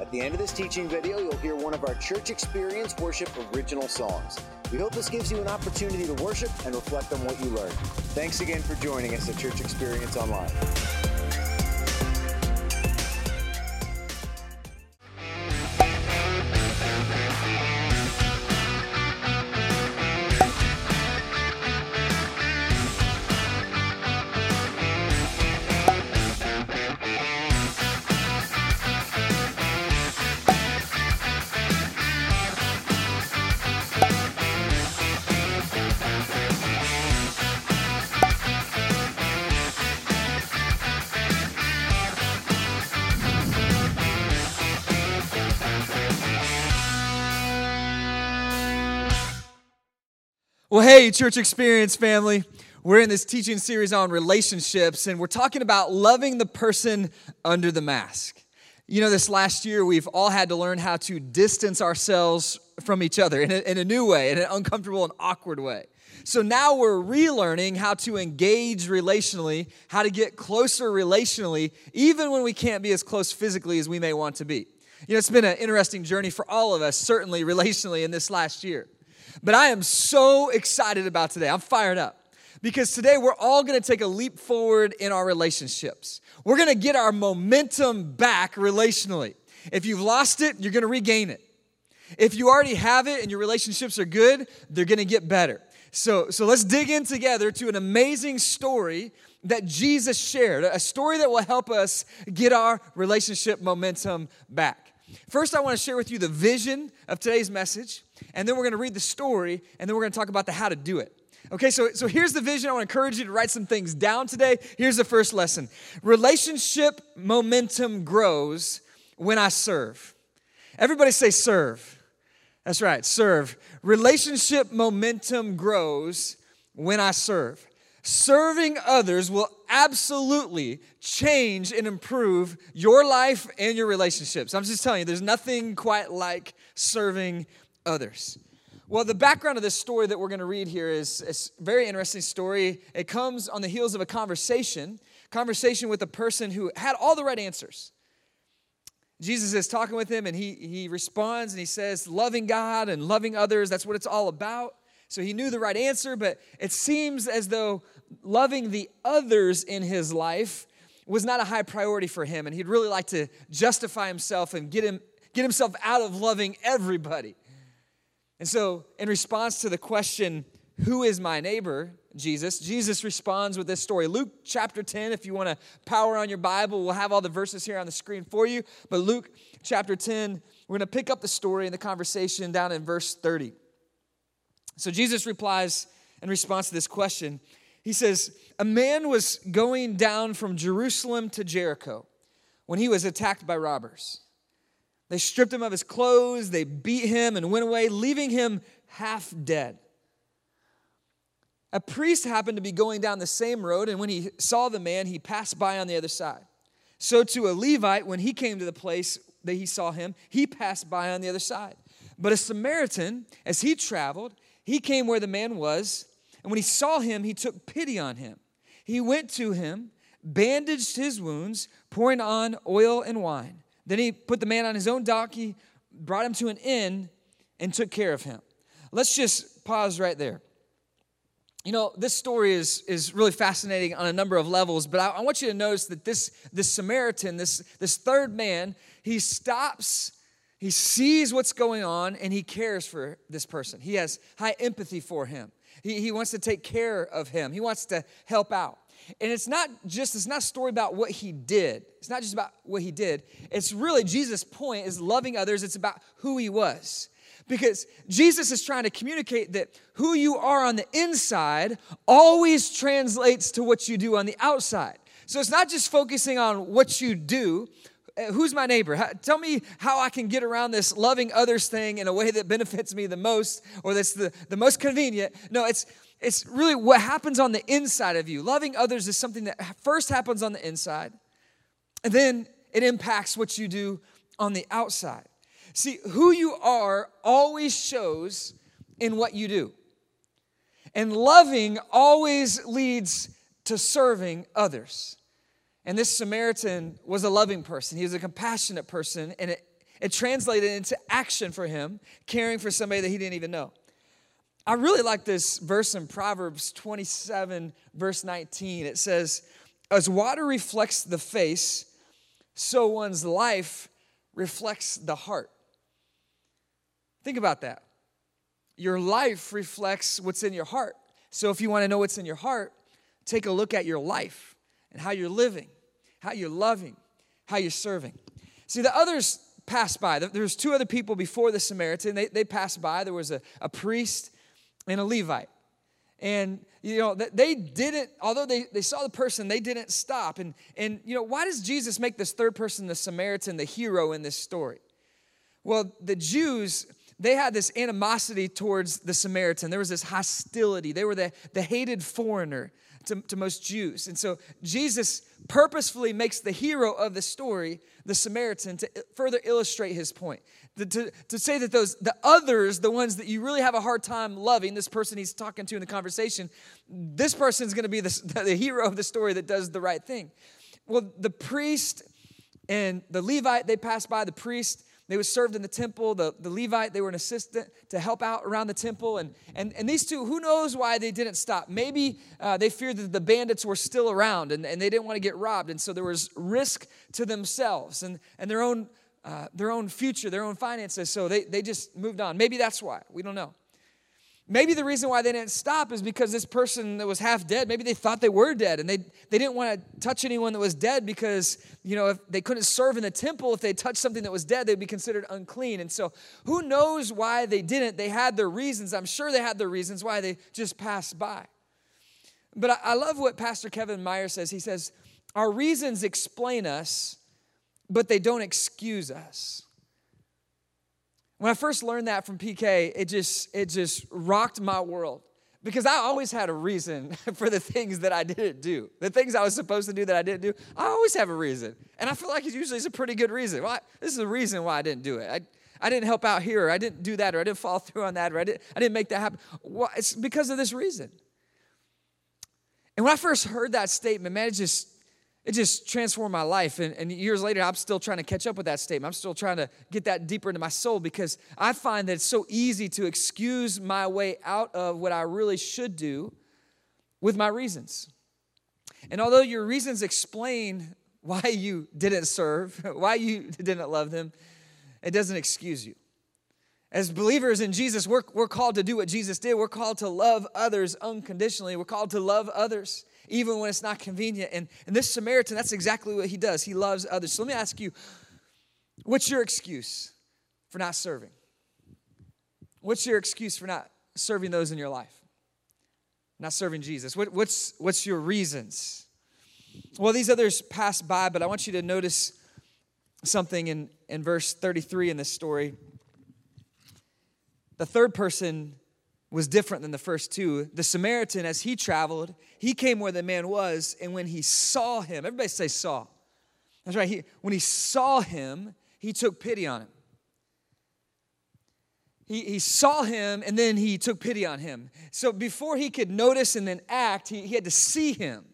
At the end of this teaching video, you'll hear one of our Church Experience Worship original songs. We hope this gives you an opportunity to worship and reflect on what you learned. Thanks again for joining us at Church Experience Online. Well, hey, church experience family. We're in this teaching series on relationships, and we're talking about loving the person under the mask. You know, this last year, we've all had to learn how to distance ourselves from each other in a, in a new way, in an uncomfortable and awkward way. So now we're relearning how to engage relationally, how to get closer relationally, even when we can't be as close physically as we may want to be. You know, it's been an interesting journey for all of us, certainly relationally, in this last year. But I am so excited about today. I'm fired up because today we're all going to take a leap forward in our relationships. We're going to get our momentum back relationally. If you've lost it, you're going to regain it. If you already have it and your relationships are good, they're going to get better. So, so let's dig in together to an amazing story that Jesus shared, a story that will help us get our relationship momentum back. First, I want to share with you the vision of today's message, and then we're going to read the story, and then we're going to talk about the how to do it. Okay, so, so here's the vision. I want to encourage you to write some things down today. Here's the first lesson Relationship momentum grows when I serve. Everybody say serve. That's right, serve. Relationship momentum grows when I serve. Serving others will absolutely change and improve your life and your relationships. I'm just telling you, there's nothing quite like serving others. Well, the background of this story that we're going to read here is a very interesting story. It comes on the heels of a conversation, conversation with a person who had all the right answers. Jesus is talking with him and he, he responds and he says, Loving God and loving others, that's what it's all about. So he knew the right answer, but it seems as though loving the others in his life was not a high priority for him. And he'd really like to justify himself and get, him, get himself out of loving everybody. And so, in response to the question, Who is my neighbor? Jesus, Jesus responds with this story. Luke chapter 10, if you want to power on your Bible, we'll have all the verses here on the screen for you. But Luke chapter 10, we're going to pick up the story and the conversation down in verse 30. So Jesus replies in response to this question. He says, A man was going down from Jerusalem to Jericho when he was attacked by robbers. They stripped him of his clothes, they beat him, and went away, leaving him half dead. A priest happened to be going down the same road, and when he saw the man, he passed by on the other side. So, to a Levite, when he came to the place that he saw him, he passed by on the other side. But a Samaritan, as he traveled, he came where the man was, and when he saw him, he took pity on him. He went to him, bandaged his wounds, pouring on oil and wine. Then he put the man on his own donkey, brought him to an inn, and took care of him. Let's just pause right there. You know, this story is, is really fascinating on a number of levels, but I, I want you to notice that this, this Samaritan, this, this third man, he stops he sees what's going on and he cares for this person. He has high empathy for him. He, he wants to take care of him. He wants to help out. And it's not just, it's not a story about what he did. It's not just about what he did. It's really Jesus' point is loving others. It's about who he was. Because Jesus is trying to communicate that who you are on the inside always translates to what you do on the outside. So it's not just focusing on what you do, uh, who's my neighbor? Tell me how I can get around this loving others thing in a way that benefits me the most or that's the, the most convenient. No, it's it's really what happens on the inside of you. Loving others is something that first happens on the inside, and then it impacts what you do on the outside. See, who you are always shows in what you do. And loving always leads to serving others. And this Samaritan was a loving person, he was a compassionate person, and it, it translated into action for him, caring for somebody that he didn't even know. I really like this verse in Proverbs 27, verse 19. It says, As water reflects the face, so one's life reflects the heart. Think about that. Your life reflects what's in your heart. So if you want to know what's in your heart, take a look at your life and how you're living, how you're loving, how you're serving. See, the others passed by. There was two other people before the Samaritan. They, they passed by. There was a, a priest and a Levite. And, you know, they didn't, although they, they saw the person, they didn't stop. And, and, you know, why does Jesus make this third person, the Samaritan, the hero in this story? Well, the Jews, they had this animosity towards the Samaritan. There was this hostility. They were the, the hated foreigner to, to most Jews. And so Jesus purposefully makes the hero of the story the Samaritan to further illustrate his point. To, to, say that those the others, the ones that you really have a hard time loving, this person he's talking to in the conversation, this person's going to be the, the hero of the story that does the right thing. Well, the priest and the Levite, they passed by the priest they were served in the temple. The, the Levite, they were an assistant to help out around the temple. And, and, and these two, who knows why they didn't stop? Maybe uh, they feared that the bandits were still around and, and they didn't want to get robbed. And so there was risk to themselves and, and their, own, uh, their own future, their own finances. So they, they just moved on. Maybe that's why. We don't know. Maybe the reason why they didn't stop is because this person that was half dead, maybe they thought they were dead and they, they didn't want to touch anyone that was dead because, you know, if they couldn't serve in the temple, if they touched something that was dead, they'd be considered unclean. And so who knows why they didn't? They had their reasons. I'm sure they had their reasons why they just passed by. But I, I love what Pastor Kevin Myers says. He says, Our reasons explain us, but they don't excuse us. When I first learned that from PK, it just it just rocked my world because I always had a reason for the things that I didn't do. The things I was supposed to do that I didn't do, I always have a reason. And I feel like it usually is a pretty good reason. Well, this is the reason why I didn't do it. I, I didn't help out here, or I didn't do that, or I didn't follow through on that, or I didn't, I didn't make that happen. Well, it's because of this reason. And when I first heard that statement, man, it just it just transformed my life. And, and, years later, I'm still trying to catch up with that statement. I'm still trying to get that deeper into my soul because I find that it's so easy to excuse my way out of what I really should do with my reasons. And although your reasons explain why you didn't serve, why you didn't love them, it doesn't excuse you. As believers in Jesus, we're, we're called to do what Jesus did. We're called to love others unconditionally. We're called to love others even when it's not convenient. And, and this Samaritan, that's exactly what he does. He loves others. So let me ask you what's your excuse for not serving? What's your excuse for not serving those in your life? Not serving Jesus? What, what's, what's your reasons? Well, these others passed by, but I want you to notice something in, in verse 33 in this story. The third person was different than the first two. The Samaritan, as he traveled, he came where the man was, and when he saw him, everybody say saw. That's right. He, when he saw him, he took pity on him. He, he saw him and then he took pity on him. So before he could notice and then act, he, he had to see him.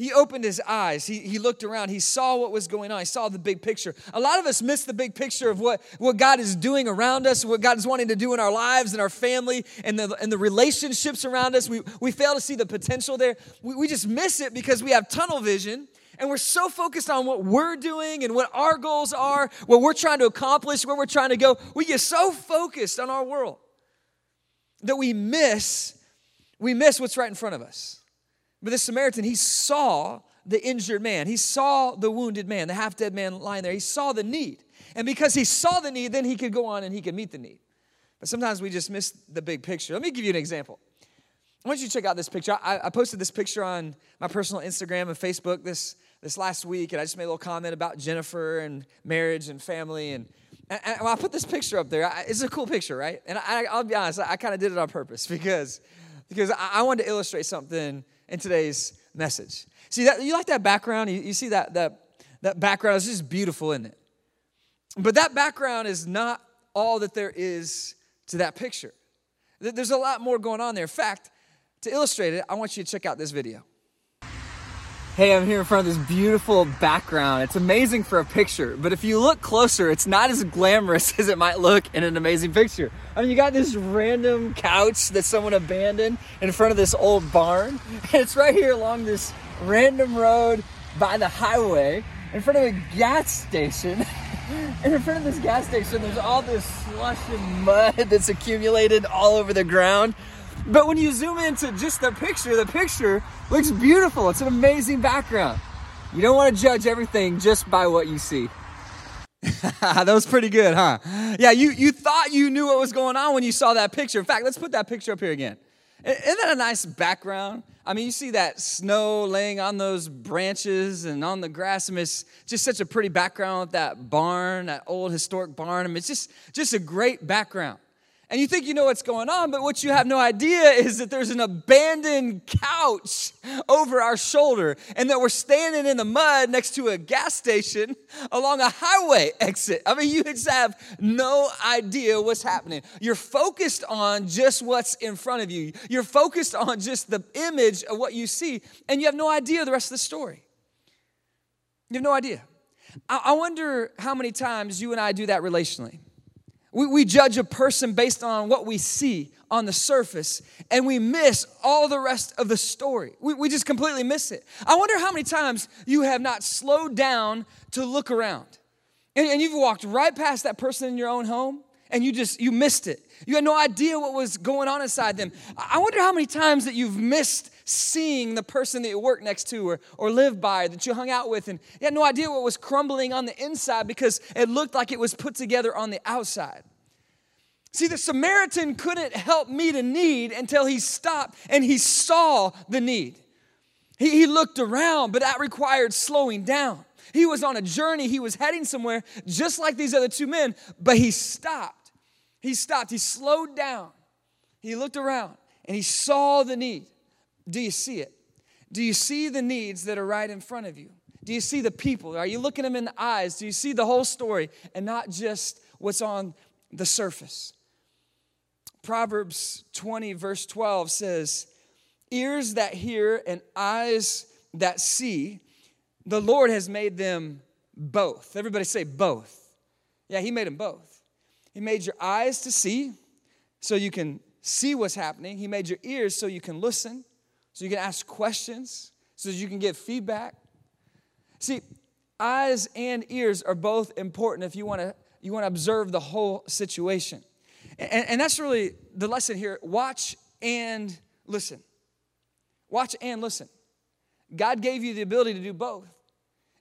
He opened his eyes. He, he looked around. He saw what was going on. He saw the big picture. A lot of us miss the big picture of what, what God is doing around us, what God is wanting to do in our lives and our family and the, and the relationships around us. We, we fail to see the potential there. We, we just miss it because we have tunnel vision and we're so focused on what we're doing and what our goals are, what we're trying to accomplish, where we're trying to go. We get so focused on our world that we miss we miss what's right in front of us. But this Samaritan, he saw the injured man. He saw the wounded man, the half dead man lying there. He saw the need. And because he saw the need, then he could go on and he could meet the need. But sometimes we just miss the big picture. Let me give you an example. I want you to check out this picture. I, I posted this picture on my personal Instagram and Facebook. This this last week, and I just made a little comment about Jennifer and marriage and family. And, and, and I put this picture up there. I, it's a cool picture, right? And I, will be honest, I, I kind of did it on purpose because, because I, I, wanted to illustrate something in today's message. See, that, you like that background? You, you see that, that, that background? is just beautiful, isn't it? But that background is not all that there is to that picture. There's a lot more going on there. In fact, to illustrate it, I want you to check out this video. Hey, I'm here in front of this beautiful background. It's amazing for a picture, but if you look closer, it's not as glamorous as it might look in an amazing picture. I mean, you got this random couch that someone abandoned in front of this old barn, and it's right here along this random road by the highway in front of a gas station. and in front of this gas station, there's all this slush and mud that's accumulated all over the ground. But when you zoom into just the picture, the picture looks beautiful. It's an amazing background. You don't want to judge everything just by what you see. that was pretty good, huh? Yeah, you, you thought you knew what was going on when you saw that picture. In fact, let's put that picture up here again. Isn't that a nice background? I mean, you see that snow laying on those branches and on the grass. I mean, it's just such a pretty background with that barn, that old historic barn. I mean, it's just, just a great background and you think you know what's going on, but what you have no idea is that there's an abandoned couch over our shoulder and that we're standing in the mud next to a gas station along a highway exit. I mean, you just have no idea what's happening. You're focused on just what's in front of you, you're focused on just the image of what you see, and you have no idea the rest of the story. You have no idea. I wonder how many times you and I do that relationally. We, we judge a person based on what we see on the surface, and we miss all the rest of the story. We, we just completely miss it. I wonder how many times you have not slowed down to look around. And, and you've walked right past that person in your own home, and you just, you missed it. You had no idea what was going on inside them. I wonder how many times that you've missed seeing the person that you work next to or, or live by, that you hung out with, and you had no idea what was crumbling on the inside because it looked like it was put together on the outside. See, the Samaritan couldn't help meet a need until he stopped and he saw the need. He, he looked around, but that required slowing down. He was on a journey, he was heading somewhere just like these other two men, but he stopped. He stopped, he slowed down. He looked around and he saw the need. Do you see it? Do you see the needs that are right in front of you? Do you see the people? Are you looking them in the eyes? Do you see the whole story and not just what's on the surface? Proverbs 20, verse 12 says, Ears that hear and eyes that see, the Lord has made them both. Everybody say both. Yeah, He made them both. He made your eyes to see so you can see what's happening. He made your ears so you can listen, so you can ask questions, so you can get feedback. See, eyes and ears are both important if you want to you want to observe the whole situation. And, and that's really the lesson here. Watch and listen. Watch and listen. God gave you the ability to do both.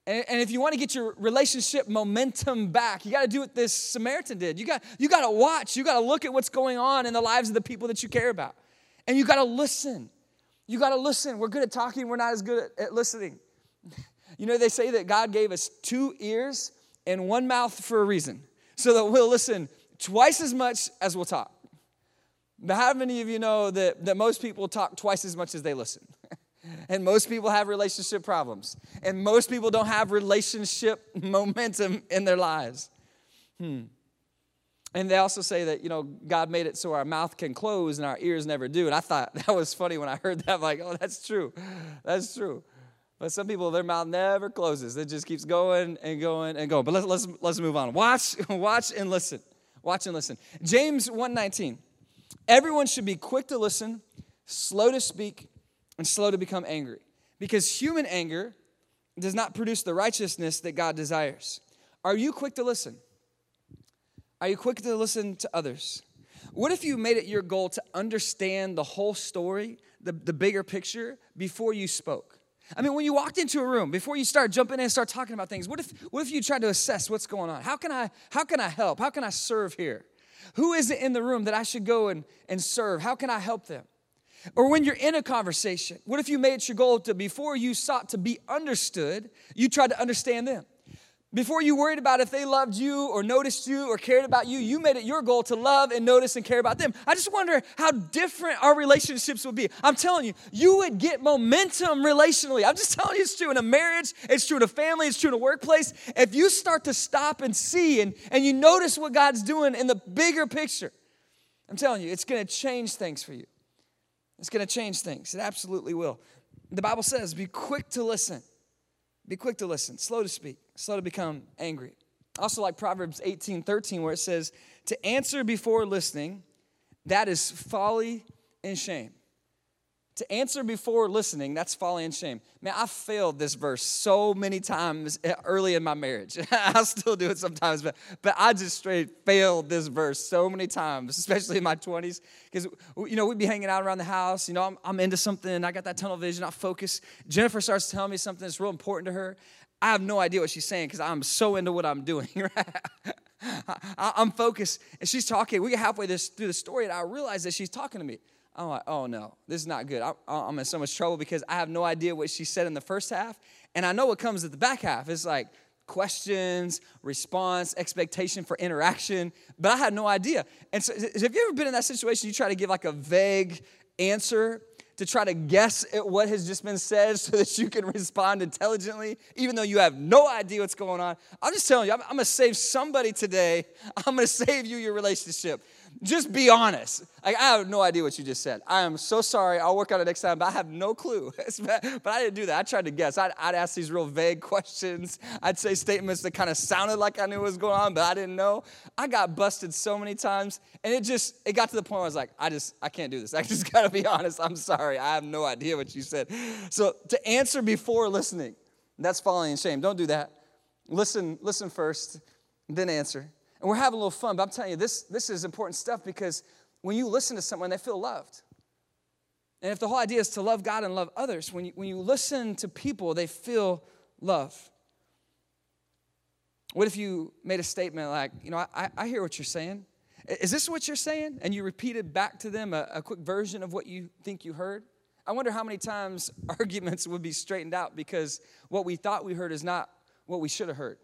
And, and if you want to get your relationship momentum back, you got to do what this Samaritan did. You got, you got to watch. You got to look at what's going on in the lives of the people that you care about. And you got to listen. You got to listen. We're good at talking, we're not as good at, listening. You know, they say that God gave us two ears and one mouth for a reason, so that we'll listen twice as much as we'll talk. But how many of you know that, that most people talk twice as much as they listen? and most people have relationship problems. And most people don't have relationship momentum in their lives. Hmm. And they also say that, you know, God made it so our mouth can close and our ears never do. And I thought that was funny when I heard that. I'm like, oh, that's true. That's true. But some people, their mouth never closes. It just keeps going and going and going. But let's, let's, let's move on. Watch, watch and listen. Watch and listen. James 119 Everyone should be quick to listen, slow to speak, and slow to become angry. Because human anger does not produce the righteousness that God desires. Are you quick to listen? Are you quick to listen to others? What if you made it your goal to understand the whole story, the, the bigger picture, before you spoke? I mean, when you walked into a room, before you start jumping in and start talking about things, what if, what if you tried to assess what's going on? How can I, how can I help? How can I serve here? Who is it in the room that I should go and, and serve? How can I help them? Or when you're in a conversation, what if you made it your goal to, before you sought to be understood, you tried to understand them? Before you worried about if they loved you or noticed you or cared about you, you made it your goal to love and notice and care about them. I just wonder how different our relationships would be. I'm telling you, you would get momentum relationally. I'm just telling you, it's true in a marriage, it's true in a family, it's true in a workplace. If you start to stop and see and, and you notice what God's doing in the bigger picture, I'm telling you, it's gonna change things for you. It's gonna change things. It absolutely will. The Bible says, be quick to listen be quick to listen, slow to speak, slow to become angry. Also, like Proverbs 18 13, where it says, To answer before listening, that is folly and shame. To answer before listening, that's folly and shame. Man, I failed this verse so many times early in my marriage. I still do it sometimes, but, but I just straight failed this verse so many times, especially in my 20s. Because, you know, we'd be hanging out around the house. You know, I'm, I'm into something. I got that tunnel vision. I focus. Jennifer starts telling me something that's real important to her. I have no idea what she's saying because I'm so into what I'm doing. right? I, am focused, and she's talking. We get halfway this, through the story, and I realize that she's talking to me. I'm like, oh no, this is not good. I'm in so much trouble because I have no idea what she said in the first half. And I know what comes at the back half. It's like questions, response, expectation for interaction, but I had no idea. And so, have you ever been in that situation? You try to give like a vague answer to try to guess at what has just been said so that you can respond intelligently, even though you have no idea what's going on. I'm just telling you, I'm, gonna save somebody today. I'm gonna save you your relationship just be honest. Like, I have no idea what you just said. I am so sorry. I'll work on it next time, but I have no clue. but I didn't do that. I tried to guess. I'd, I'd ask these real vague questions. I'd say statements that kind of sounded like I knew what was going on, but I didn't know. I got busted so many times, and it just it got to the point where I was like, I just I can't do this. I just got to be honest. I'm sorry. I have no idea what you said. So to answer before listening, that's falling in shame. Don't do that. Listen, listen first, then answer. And we're having a little fun, but I'm telling you, this, this is important stuff because when you listen to someone, they feel loved. And if the whole idea is to love God and love others, when you, when you listen to people, they feel love. What if you made a statement like, you know, I, I hear what you're saying. Is this what you're saying? And you repeated back to them a, a quick version of what you think you heard. I wonder how many times arguments would be straightened out because what we thought we heard is not what we should have heard.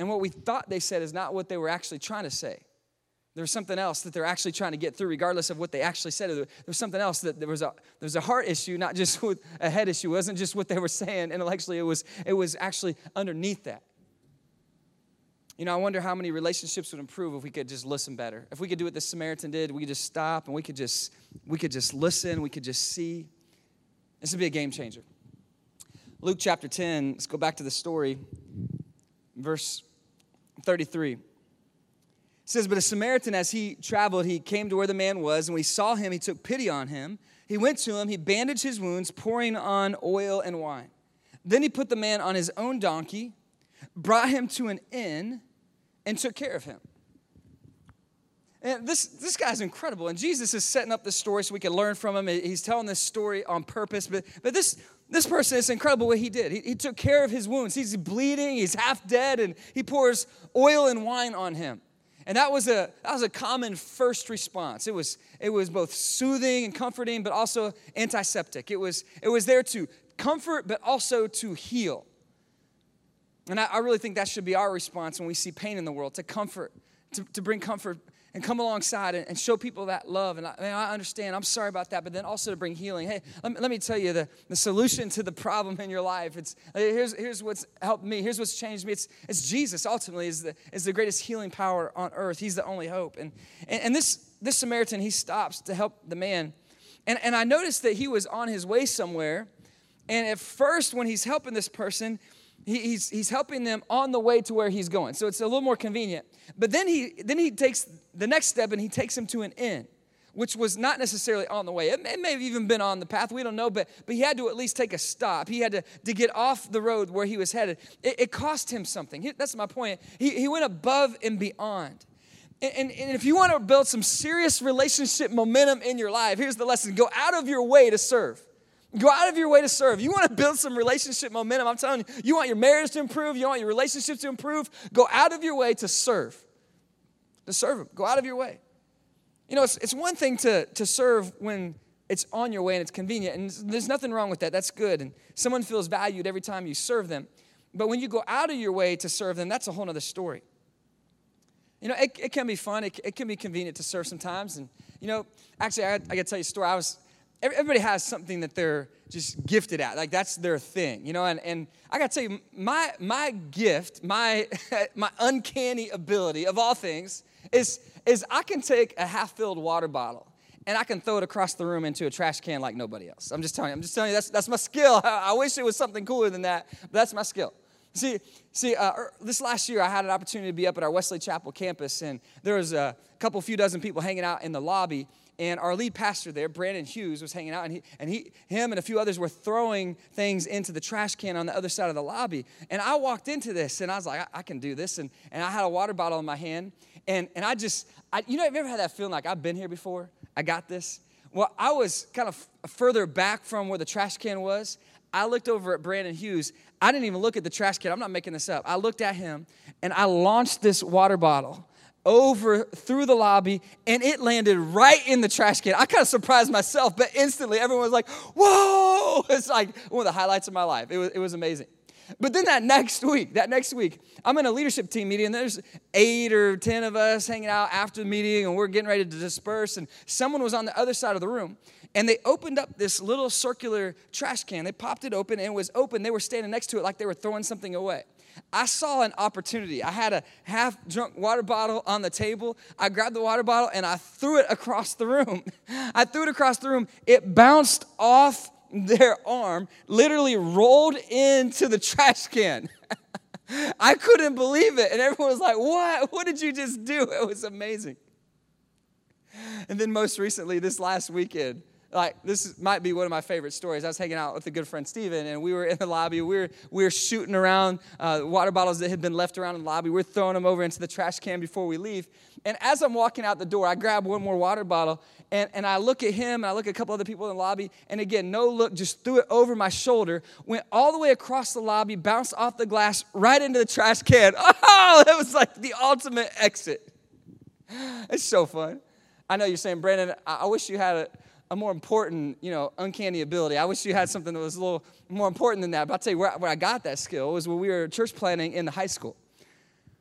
And what we thought they said is not what they were actually trying to say. There was something else that they're actually trying to get through, regardless of what they actually said. There was something else that there was a there was a heart issue, not just with a head issue. It wasn't just what they were saying intellectually. It was it was actually underneath that. You know, I wonder how many relationships would improve if we could just listen better. If we could do what the Samaritan did, we could just stop and we could just we could just listen. We could just see. This would be a game changer. Luke chapter 10, let's go back to the story. Verse 33. It says, But a Samaritan, as he traveled, he came to where the man was, and when he saw him, he took pity on him. He went to him, he bandaged his wounds, pouring on oil and wine. Then he put the man on his own donkey, brought him to an inn, and took care of him. And this, this guy's incredible. And Jesus is setting up this story so we can learn from him. He's telling this story on purpose. But, but this, this person, is incredible what he did. He, he took care of his wounds. He's bleeding, he's half dead, and he pours oil and wine on him. And that was a that was a common first response. It was it was both soothing and comforting, but also antiseptic. It was it was there to comfort, but also to heal. And I, I really think that should be our response when we see pain in the world, to comfort, to, to bring comfort and come alongside and, and show people that love. And I, I, understand, I'm sorry about that, but then also to bring healing. Hey, let me, let me tell you the, the solution to the problem in your life. It's, uh, here's, here's what's helped me, here's what's changed me. It's, it's Jesus ultimately is the, is the greatest healing power on earth. He's the only hope. And, and, and this, this Samaritan, he stops to help the man. And, and I noticed that he was on his way somewhere. And at first, when he's helping this person, he's, he's helping them on the way to where he's going. So it's a little more convenient. But then he, then he takes the next step and he takes him to an inn, which was not necessarily on the way. It may, it may have even been on the path. We don't know, but, but he had to at least take a stop. He had to, to get off the road where he was headed. It, it cost him something. That's my point. He, he went above and beyond. And, and, and if you want to build some serious relationship momentum in your life, here's the lesson go out of your way to serve. Go out of your way to serve. You want to build some relationship momentum. I'm telling you, you want your marriage to improve, you want your relationship to improve. Go out of your way to serve. To serve Him. Go out of your way. You know, it's, it's one thing to, to serve when it's on your way and it's convenient. And there's nothing wrong with that. That's good. And someone feels valued every time you serve them. But when you go out of your way to serve them, that's a whole other story. You know, it, it can be fun. It, it can be convenient to serve sometimes. And, you know, actually, I, I got to tell you a story. I was, everybody has something that they're just gifted at. Like, that's their thing, you know? And, and I got to tell you, my, my gift, my, my uncanny ability of all things is, is I can take a half filled water bottle and I can throw it across the room into a trash can like nobody else. I'm just telling you, I'm just telling you, that's, that's my skill. I, I wish it was something cooler than that, but that's my skill. See, see, uh, er, this last year I had an opportunity to be up at our Wesley Chapel campus, and there was a couple, few dozen people hanging out in the lobby. And our lead pastor there, Brandon Hughes, was hanging out, and he, and he, him, and a few others were throwing things into the trash can on the other side of the lobby. And I walked into this, and I was like, I, I can do this. And, and I had a water bottle in my hand, and, and I just, I, you know, have you ever had that feeling like I've been here before? I got this? Well, I was kind of further back from where the trash can was. I looked over at Brandon Hughes. I didn't even look at the trash can. I'm not making this up. I looked at him and I launched this water bottle over through the lobby and it landed right in the trash can. I kind of surprised myself, but instantly everyone was like, whoa! It's like one of the highlights of my life. It was, it was amazing. But then that next week, that next week, I'm in a leadership team meeting, and there's eight or 10 of us hanging out after the meeting, and we're getting ready to disperse. And someone was on the other side of the room, and they opened up this little circular trash can. They popped it open, and it was open. They were standing next to it like they were throwing something away. I saw an opportunity. I had a half drunk water bottle on the table. I grabbed the water bottle and I threw it across the room. I threw it across the room. It bounced off their arm, literally rolled into the trash can. I couldn't believe it. And everyone was like, What? What did you just do? It was amazing. And then, most recently, this last weekend, like this might be one of my favorite stories. I was hanging out with a good friend Steven, and we were in the lobby. We were, we were shooting around uh, water bottles that had been left around in the lobby. We are throwing them over into the trash can before we leave. And as I'm walking out the door, I grab one more water bottle, and, and I look at him, and I look at a couple other people in the lobby, and again, no look, just threw it over my shoulder, went all the way across the lobby, bounced off the glass right into the trash can. Oh, that was like the ultimate exit. It's so fun. I know you're saying, Brandon, I wish you had a a more important, you know, uncanny ability. I wish you had something that was a little more important than that. But I'll tell you where, where I got that skill was when we were church planning in the high school.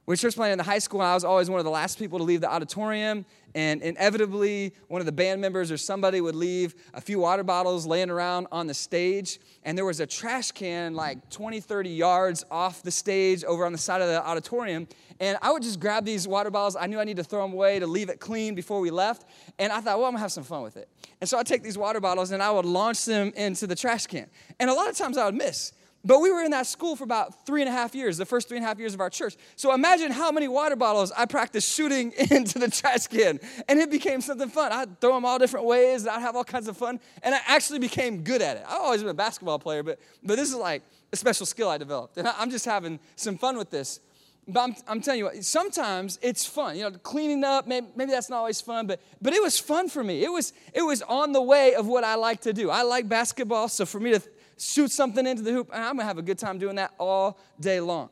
We were church in the high school, and I was always one of the last people to leave the auditorium. And inevitably, one of the band members or somebody would leave a few water bottles laying around on the stage. And there was a trash can like 20, 30 yards off the stage over on the side of the auditorium. And I would just grab these water bottles. I knew I needed to throw them away to leave it clean before we left. And I thought, well, I'm gonna have some fun with it. And so I'd take these water bottles and I would launch them into the trash can. And a lot of times I would miss. But we were in that school for about three and a half years, the first three and a half years of our church. So imagine how many water bottles I practiced shooting into the trash can. And it became something fun. I'd throw them all different ways, and I'd have all kinds of fun. And I actually became good at it. I've always been a basketball player, but, but this is like a special skill I developed. And I'm just having some fun with this. But I'm, I'm, telling you what, sometimes it's fun. You know, cleaning up, maybe, maybe, that's not always fun, but, but it was fun for me. It was, it was on the way of what I like to do. I like basketball, so for me to shoot something into the hoop, I'm gonna have a good time doing that all day long.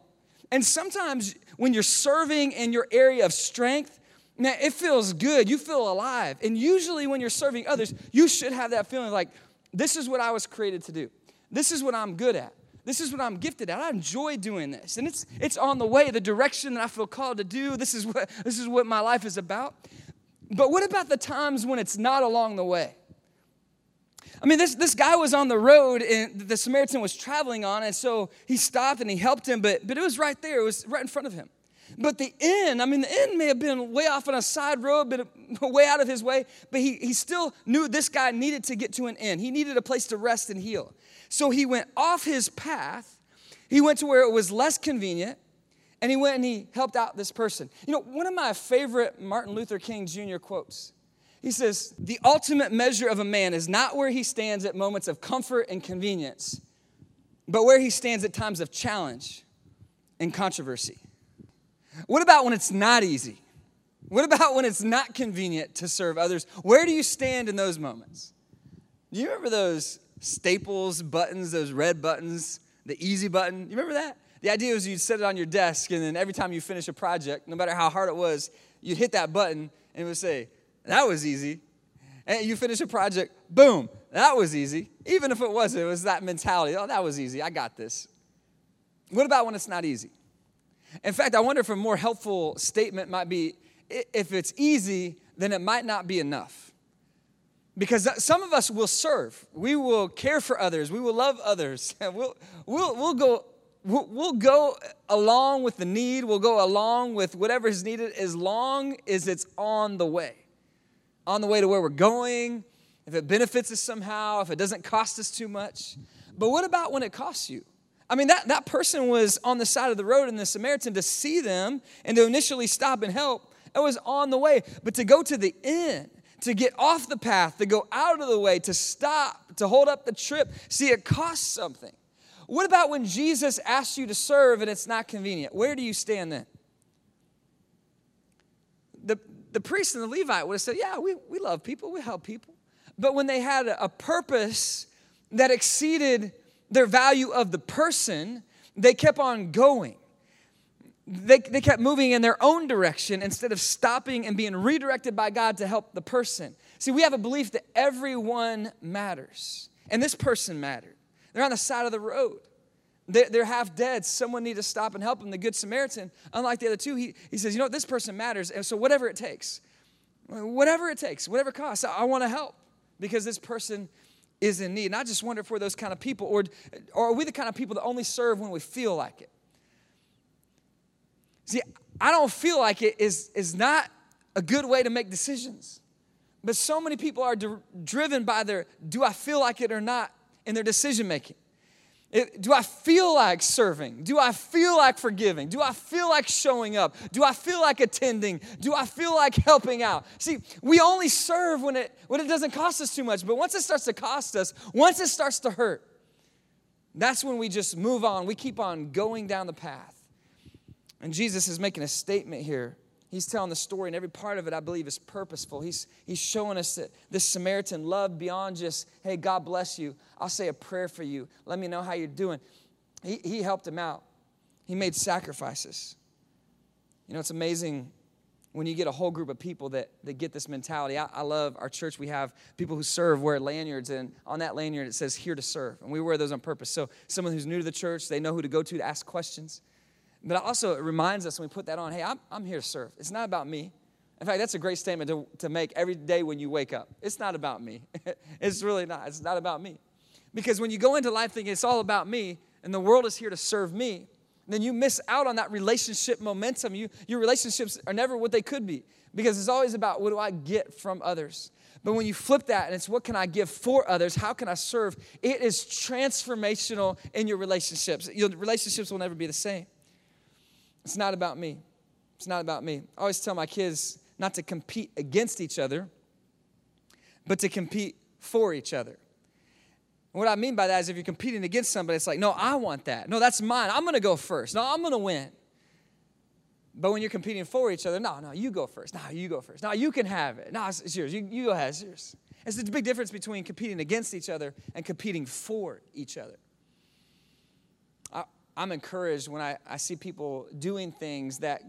And sometimes when you're serving in your area of strength, man, it feels good. You feel alive. And usually when you're serving others, you should have that feeling like, this is what I was created to do. This is what I'm good at. This is what I'm gifted at. I enjoy doing this. And it's, it's on the way, the direction that I feel called to do. This is, what, this is what my life is about. But what about the times when it's not along the way? I mean, this, this guy was on the road and the Samaritan was traveling on, and so he stopped and he helped him, but, but it was right there, it was right in front of him. But the inn, I mean, the inn may have been way off on a side road, but way out of his way, but he, he still knew this guy needed to get to an inn. He needed a place to rest and heal. So he went off his path. He went to where it was less convenient, and he went and he helped out this person. You know, one of my favorite Martin Luther King Jr. quotes. He says, The ultimate measure of a man is not where he stands at moments of comfort and convenience, but where he stands at times of challenge and controversy. What about when it's not easy? What about when it's not convenient to serve others? Where do you stand in those moments? Do you remember those staples buttons, those red buttons, the easy button. You remember that? The idea was you'd set it on your desk, and then every time you finish a project, no matter how hard it was, you'd hit that button and it would say, That was easy. And you finish a project, boom, that was easy. Even if it wasn't, it was that mentality. Oh, that was easy. I got this. What about when it's not easy? In fact, I wonder if a more helpful statement might be if it's easy, then it might not be enough. Because some of us will serve, we will care for others, we will love others, we'll, we'll, we'll, go, we'll, go along with the need, we'll go along with whatever is needed as long as it's on the way. On the way to where we're going, if it benefits us somehow, if it doesn't cost us too much. But what about when it costs you? I mean, that, that person was on the side of the road in the Samaritan to see them and to initially stop and help. It was on the way. But to go to the end, to get off the path, to go out of the way, to stop, to hold up the trip. See, it costs something. What about when Jesus asks you to serve and it's not convenient? Where do you stand then? The, priest and the Levite would have said, Yeah, we, we love people, we help people. But when they had a purpose that exceeded their value of the person, they kept on going they, they kept moving in their own direction instead of stopping and being redirected by God to help the person. See, we have a belief that everyone matters, and this person mattered. They're on the side of the road. They're, they're half dead. Someone need to stop and help them. The Good Samaritan, unlike the other two, he, he says, You know what? This person matters. And so, whatever it takes, whatever it takes, whatever costs, I, I want to help because this person is in need. And I just wonder if we're those kind of people, or, or are we the kind of people that only serve when we feel like it? See, I don't feel like it is, is not a good way to make decisions. But so many people are driven by their do I feel like it or not in their decision making. Do I feel like serving? Do I feel like forgiving? Do I feel like showing up? Do I feel like attending? Do I feel like helping out? See, we only serve when it when it doesn't cost us too much, but once it starts to cost us, once it starts to hurt, that's when we just move on. We keep on going down the path. And Jesus is making a statement here. He's telling the story, and every part of it, I believe, is purposeful. He's, he's showing us that this Samaritan love beyond just, hey, God bless you. I'll say a prayer for you. Let me know how you're doing. He, he helped him out, he made sacrifices. You know, it's amazing when you get a whole group of people that, that get this mentality. I, I love our church. We have people who serve wear lanyards, and on that lanyard it says, Here to serve. And we wear those on purpose. So, someone who's new to the church, they know who to go to to ask questions. But also, it reminds us when we put that on hey, I'm, I'm here to serve. It's not about me. In fact, that's a great statement to, to make every day when you wake up. It's not about me. it's really not. It's not about me. Because when you go into life thinking it's all about me and the world is here to serve me, then you miss out on that relationship momentum. You, your relationships are never what they could be because it's always about what do I get from others. But when you flip that and it's what can I give for others, how can I serve, it is transformational in your relationships. Your relationships will never be the same. It's not about me. It's not about me. I always tell my kids not to compete against each other, but to compete for each other. what I mean by that is if you're competing against somebody, it's like, no, I want that. No, that's mine. I'm going to go first. No, I'm going to win. But when you're competing for each other, no, no, you go first. No, you go first. No, you can have it. No, it's yours. You, you go ahead. It's yours. It's a big difference between competing against each other and competing for each other. I'm encouraged when I, I see people doing things that,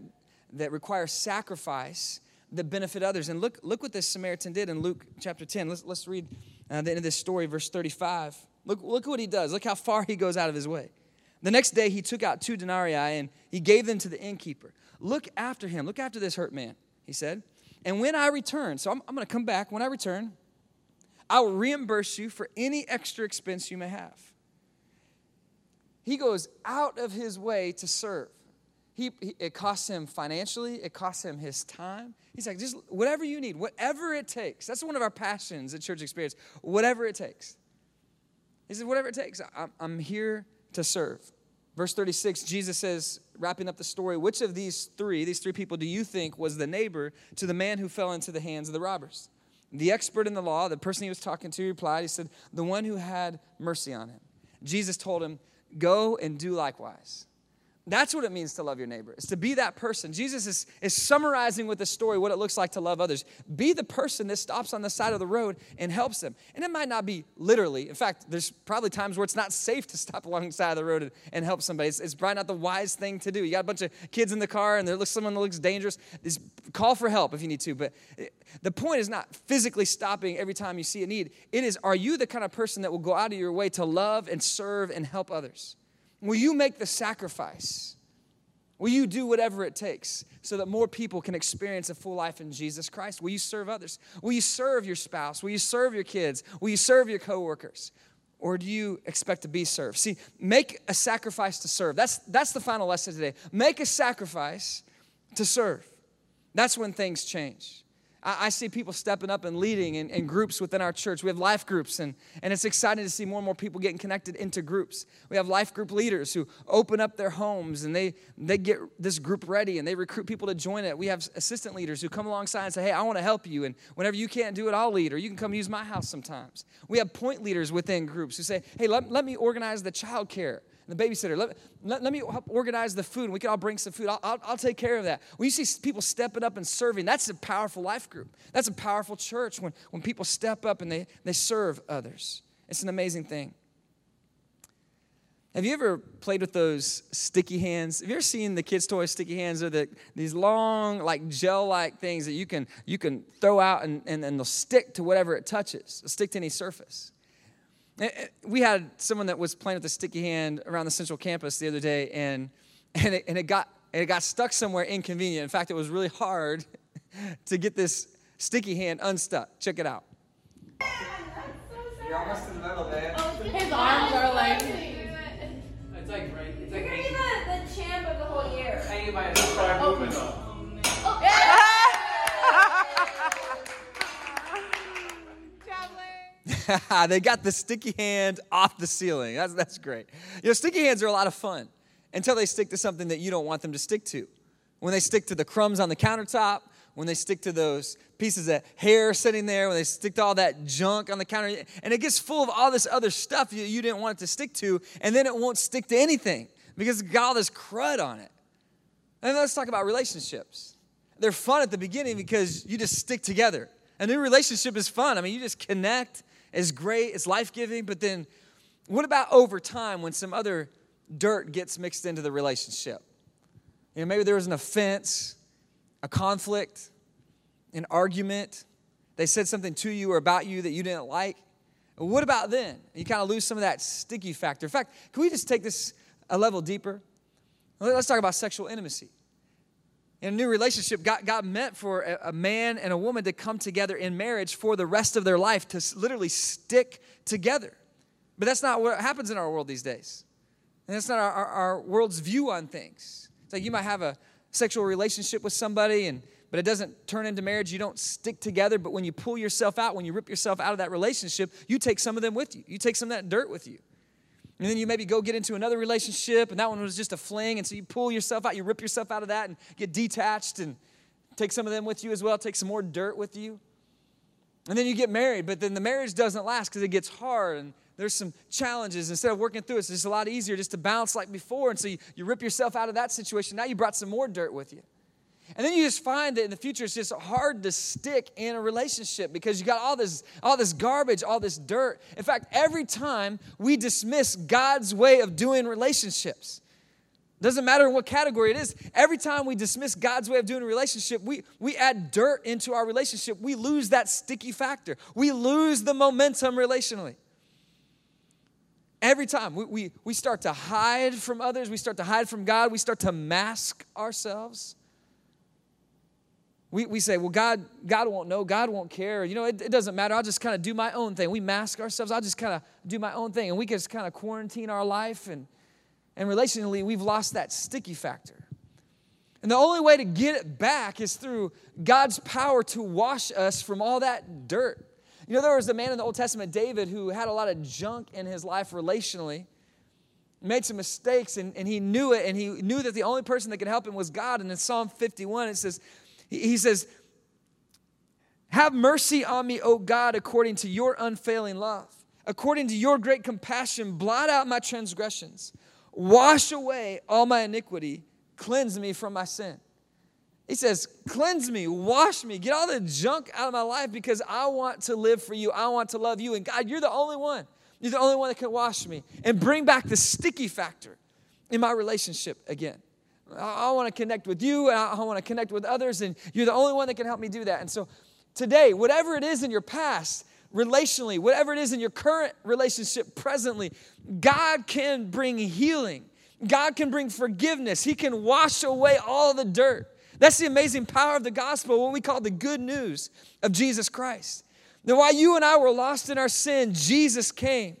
that require sacrifice that benefit others. And look, look what this Samaritan did in Luke chapter 10. Let's, let's read uh, the end of this story, verse 35. Look, look what he does. Look how far he goes out of his way. The next day, he took out two denarii and he gave them to the innkeeper. Look after him. Look after this hurt man, he said. And when I return, so I'm, I'm going to come back. When I return, I will reimburse you for any extra expense you may have. He goes out of his way to serve. He, he, it costs him financially, it costs him his time. He's like, just whatever you need, whatever it takes. That's one of our passions at Church Experience, whatever it takes. He says, whatever it takes, I'm, I'm here to serve. Verse 36, Jesus says, wrapping up the story, which of these three, these three people, do you think was the neighbor to the man who fell into the hands of the robbers? The expert in the law, the person he was talking to, replied, He said, The one who had mercy on him. Jesus told him, Go and do likewise. That's what it means to love your neighbor. It's to be that person. Jesus is, is summarizing with a story what it looks like to love others. Be the person that stops on the side of the road and helps them. And it might not be literally. In fact, there's probably times where it's not safe to stop along the road and, and help somebody. It's, it's, probably not the wise thing to do. You got a bunch of kids in the car and there's someone that looks dangerous. Just call for help if you need to. But the point is not physically stopping every time you see a need. It is, are you the kind of person that will go out of your way to love and serve and help others? Will you make the sacrifice? Will you do whatever it takes so that more people can experience a full life in Jesus Christ? Will you serve others? Will you serve your spouse? Will you serve your kids? Will you serve your coworkers? Or do you expect to be served? See, make a sacrifice to serve. That's, that's the final lesson today. Make a sacrifice to serve. That's when things change. I, see people stepping up and leading in, in, groups within our church. We have life groups, and, and it's exciting to see more and more people getting connected into groups. We have life group leaders who open up their homes and they, they get this group ready and they recruit people to join it. We have assistant leaders who come alongside and say, Hey, I want to help you. And whenever you can't do it, I'll lead, or you can come use my house sometimes. We have point leaders within groups who say, Hey, let, let me organize the child care the babysitter. Let, let, let, me help organize the food. We can all bring some food. I'll, I'll, I'll take care of that. When you see people stepping up and serving, that's a powerful life group. That's a powerful church when, when people step up and they, they serve others. It's an amazing thing. Have you ever played with those sticky hands? Have you ever seen the kids' toy sticky hands? They're the, these long, like gel-like things that you can you can throw out and, and, and they'll stick to whatever it touches. They'll stick to any surface. Eh, eh, we had someone that was playing with a sticky hand around the central campus the other day, and, and, it, and it, got, it got stuck somewhere inconvenient. In fact, it was really hard to get this sticky hand unstuck. Check it out. You're almost in the middle, man. His arms are like. It's like right. It's like You're gonna be the, the champ of the whole year. hanging by a movement. Oh, yeah. they got the sticky hand off the ceiling. That's, that's great. You know, sticky hands are a lot of fun until they stick to something that you don't want them to stick to. When they stick to the crumbs on the countertop, when they stick to those pieces of hair sitting there, when they stick to all that junk on the counter, and it gets full of all this other stuff you, you didn't want it to stick to, and then it won't stick to anything because it's got all this crud on it. And let's talk about relationships. They're fun at the beginning because you just stick together. A new relationship is fun. I mean, you just connect is great, it's life giving, but then what about over time when some other dirt gets mixed into the relationship? You know, maybe there was an offense, a conflict, an argument. They said something to you or about you that you didn't like. What about then? You kind of lose some of that sticky factor. In fact, can we just take this a level deeper? Let's talk about sexual intimacy. In a new relationship, God, God meant for a, a man and a woman to come together in marriage for the rest of their life, to literally stick together. But that's not what happens in our world these days. And that's not our, our, our world's view on things. It's like you might have a sexual relationship with somebody and but it doesn't turn into marriage. You don't stick together. But when you pull yourself out, when you rip yourself out of that relationship, you take some of them with you. You take some of that dirt with you. And then you maybe go get into another relationship, and that one was just a fling. And so you pull yourself out, you rip yourself out of that and get detached and take some of them with you as well, take some more dirt with you. And then you get married, but then the marriage doesn't last because it gets hard and there's some challenges. Instead of working through it, it's just a lot easier just to bounce like before. And so you, you rip yourself out of that situation. Now you brought some more dirt with you. And then you just find that in the future it's just hard to stick in a relationship because you got all this, all this garbage, all this dirt. In fact, every time we dismiss God's way of doing relationships, doesn't matter in what category it is, every time we dismiss God's way of doing a relationship, we, we add dirt into our relationship. We lose that sticky factor. We lose the momentum relationally. Every time we, we, we start to hide from others, we start to hide from God, we start to mask ourselves. We, we say, well, God, God won't know, God won't care. You know, it, it doesn't matter. I'll just kind of do my own thing. We mask ourselves. I'll just kind of do my own thing. And we just kind of quarantine our life. And, and relationally, we've lost that sticky factor. And the only way to get it back is through God's power to wash us from all that dirt. You know, there was a man in the Old Testament, David, who had a lot of junk in his life relationally, made some mistakes, and, and he knew it, and he knew that the only person that could help him was God. And in Psalm 51, it says, he says, Have mercy on me, O God, according to your unfailing love. According to your great compassion, blot out my transgressions. wash away all my iniquity, cleanse me from my sin. He says, Cleanse me, wash me, get all the junk out of my life because I want to live for you. I want to love you. And God, you're the only one. You're the only one that can wash me and bring back the sticky factor in my relationship again. I, want to connect with you and I, want to connect with others, and you're the only one that can help me do that. And so today, whatever it is in your past, relationally, whatever it is in your current relationship presently, God can bring healing. God can bring forgiveness. He can wash away all the dirt. That's the amazing power of the gospel, what we call the good news of Jesus Christ. That while you and I were lost in our sin, Jesus came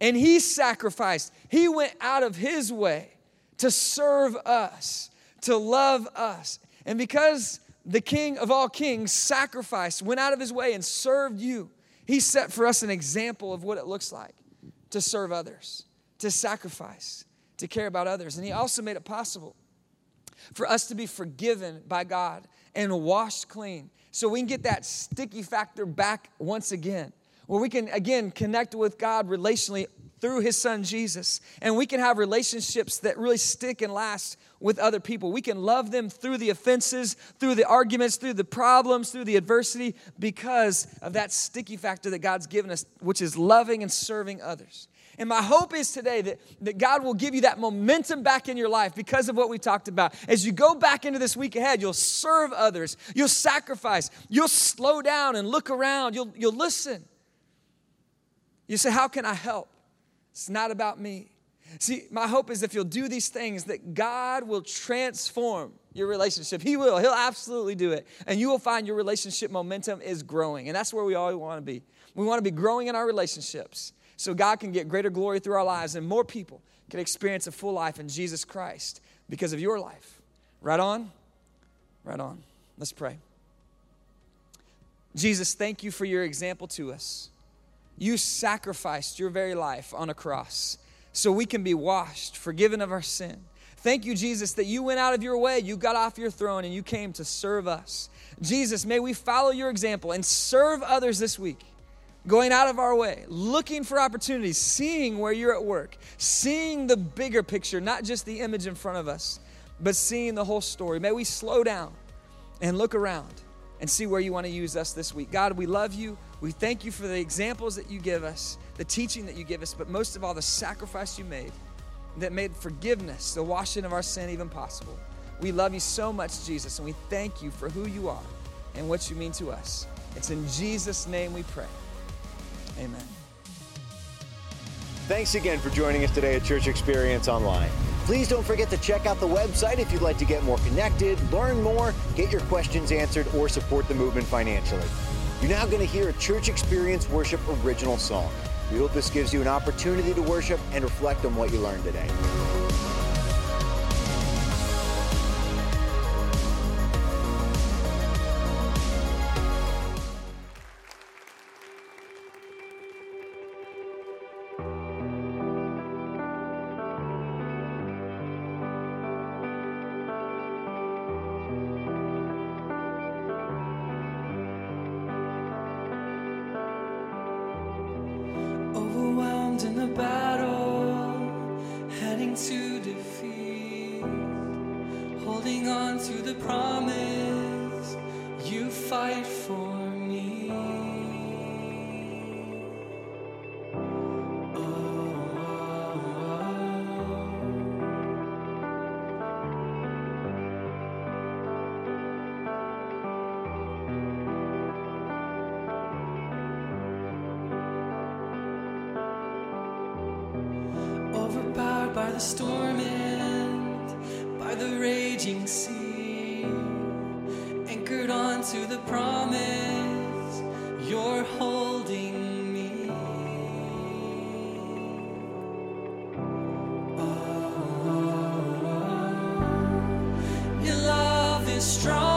and He sacrificed. He went out of His way to serve us, to love us. And because the King of all kings sacrificed, went out of His way and served you, He set for us an example of what it looks like to serve others, to sacrifice, to care about others. And He also made it possible for us to be forgiven by God and washed clean so we can get that sticky factor back once again, where we can again connect with God relationally through his son Jesus. And we can have relationships that really stick and last with other people. We can love them through the offenses, through the arguments, through the problems, through the adversity, because of that sticky factor that God's given us, which is loving and serving others. And my hope is today that, that God will give you that momentum back in your life because of what we talked about. As you go back into this week ahead, you'll serve others, you'll sacrifice, you'll slow down and look around, you'll, you'll listen. You say, How can I help? It's not about me. See, my hope is if you'll do these things, that God will transform your relationship. He will. He'll absolutely do it. And you will find your relationship momentum is growing. And that's where we all want to be. We want to be growing in our relationships so God can get greater glory through our lives and more people can experience a full life in Jesus Christ because of your life. Right on? Right on. Let's pray. Jesus, thank you for your example to us. You sacrificed your very life on a cross so we can be washed, forgiven of our sin. Thank you, Jesus, that you went out of your way, you got off your throne, and you came to serve us. Jesus, may we follow your example and serve others this week going out of our way, looking for opportunities, seeing where you're at work, seeing the bigger picture, not just the image in front of us, but seeing the whole story. May we slow down and look around and see where you want to use us this week. God, we love you. We thank you for the examples that you give us, the teaching that you give us, but most of all, the sacrifice you made that made forgiveness, the washing of our sin, even possible. We love you so much, Jesus, and we thank you for who you are and what you mean to us. It's in Jesus' name we pray. Amen. Thanks again for joining us today at Church Experience Online. Please don't forget to check out the website if you'd like to get more connected, learn more, get your questions answered, or support the movement financially. You're now going to hear a Church Experience Worship original song. We hope this gives you an opportunity to worship and reflect on what you learned today. Love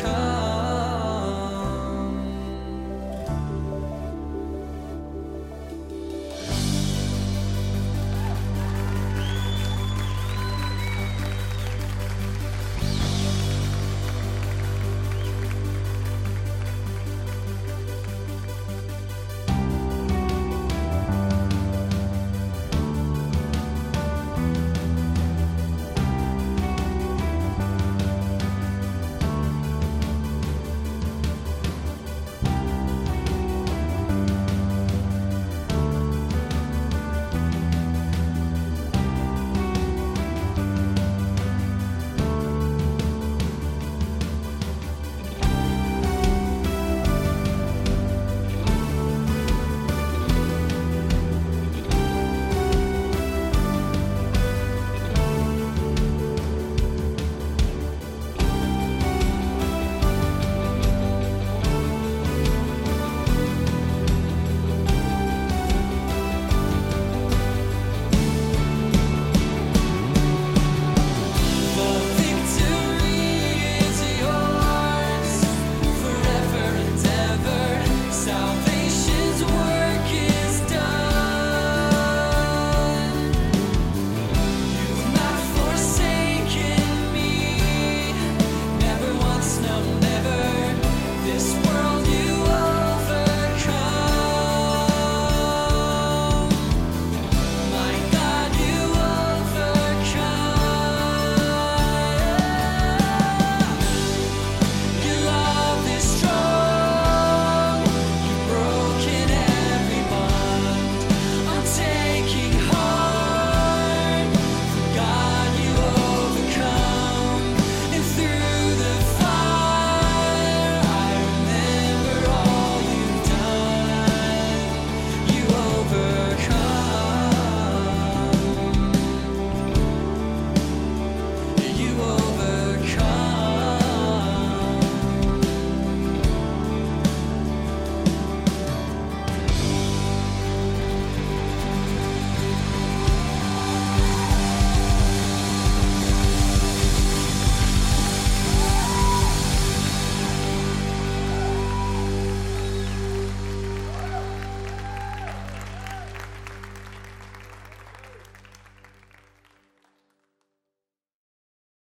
come.